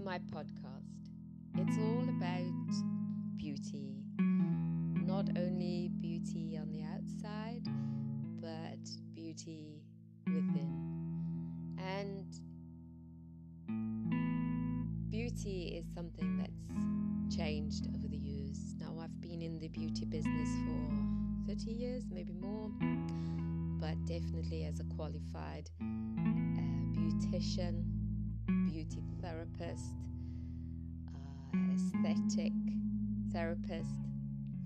my podcast. It's all about beauty, not only beauty on the outside, but beauty within. And beauty is something that's changed over the years. Now, I've been in the beauty business for 30 years, maybe more, but definitely as a qualified uh, beautician beauty therapist, uh, aesthetic therapist,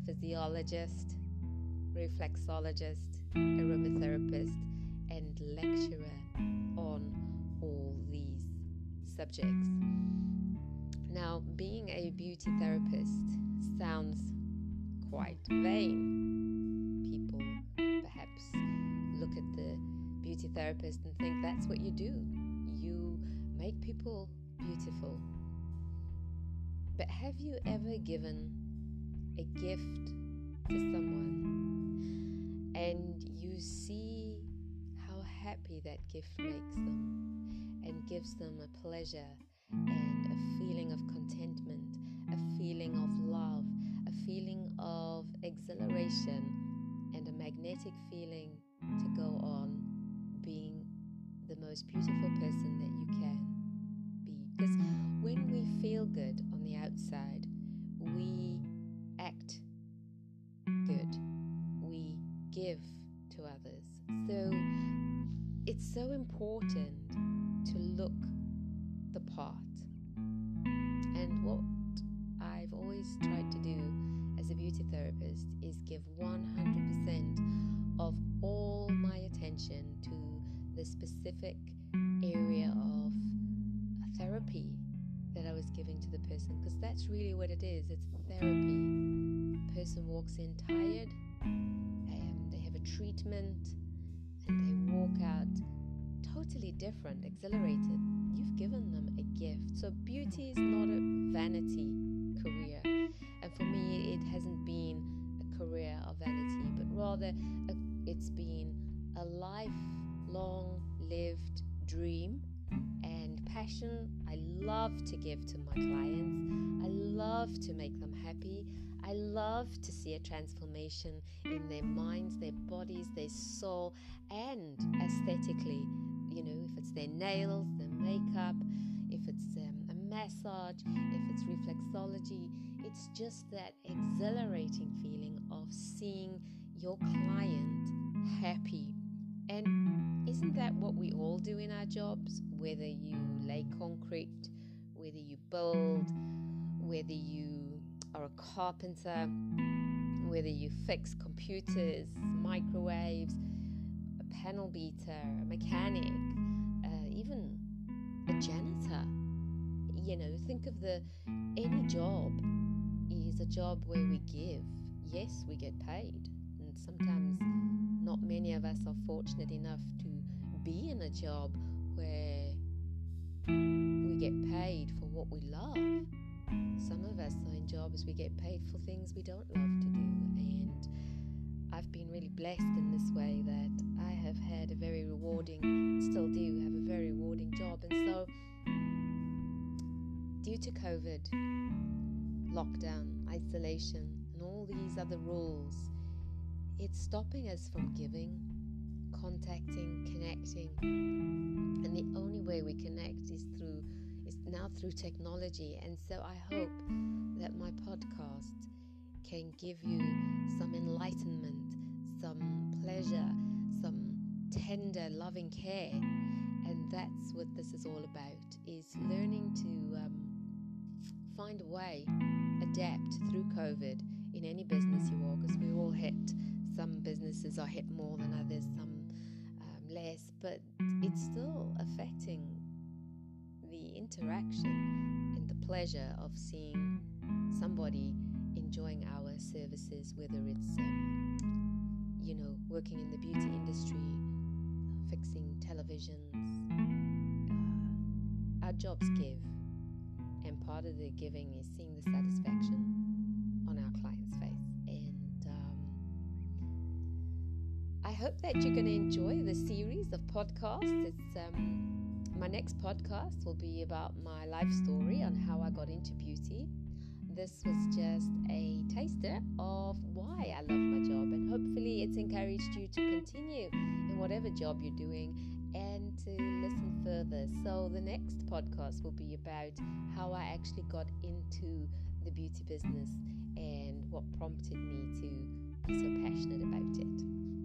physiologist, reflexologist, aromatherapist, and lecturer on all these subjects. Now, being a beauty therapist sounds quite vain. People perhaps look at the beauty therapist and think that's what you do make people beautiful. But have you ever given a gift to someone and you see how happy that gift makes them and gives them a pleasure and a feeling of contentment, a feeling of love, a feeling of exhilaration, and a magnetic feeling to go on being the most beautiful person that you can? Because mm. when we feel good on the outside, we act good, we give to others. So it's so important to look the part. And what I've always tried to do as a beauty therapist is give 100% of all my attention to the specific area therapy that I was giving to the person because that's really what it is. It's therapy. The person walks in tired, and they have a treatment, and they walk out totally different, exhilarated. You've given them a gift. So beauty is not a vanity passion I love to give to my clients. I love to make them happy. I love to see a transformation in their minds, their bodies, their soul, and aesthetically. You know, if it's their nails, their makeup, if it's um, a massage, if it's reflexology, it's just that exhilarating feeling of seeing your client happy. And isn't that what we all do in our jobs? Whether you lay concrete, whether you build, whether you are a carpenter, whether you fix computers, microwaves, a panel beater, a mechanic, uh, even a janitor. You know, think of the any job is a job where we give. Yes, we get paid, and sometimes not many of us are fortunate enough to be in a job where we get paid for what we love. Some of us in jobs we get paid for things we don't love to do. And I've been really blessed in this way that I have had a very rewarding, still do have a very rewarding job. And so, due to COVID, lockdown, isolation, and all these other rules, it's stopping us from giving contacting, connecting. And the only way we connect is through is now through technology. And so I hope that my podcast can give you some enlightenment, some pleasure, some tender, loving care. And that's what this is all about is learning to um, find a way, adapt through COVID in any business you are, because we all hit some businesses are hit more than others, some but it's still affecting the interaction and the pleasure of seeing somebody enjoying our services, whether it's, um, you know, working in the beauty industry, fixing televisions. Uh, our jobs give, and part of the giving is seeing the satisfaction on our client's face. Hope that you're going to enjoy the series of podcasts. It's um, my next podcast will be about my life story on how I got into beauty. This was just a taster of why I love my job, and hopefully, it's encouraged you to continue in whatever job you're doing and to listen further. So, the next podcast will be about how I actually got into the beauty business and what prompted me to be so passionate about it.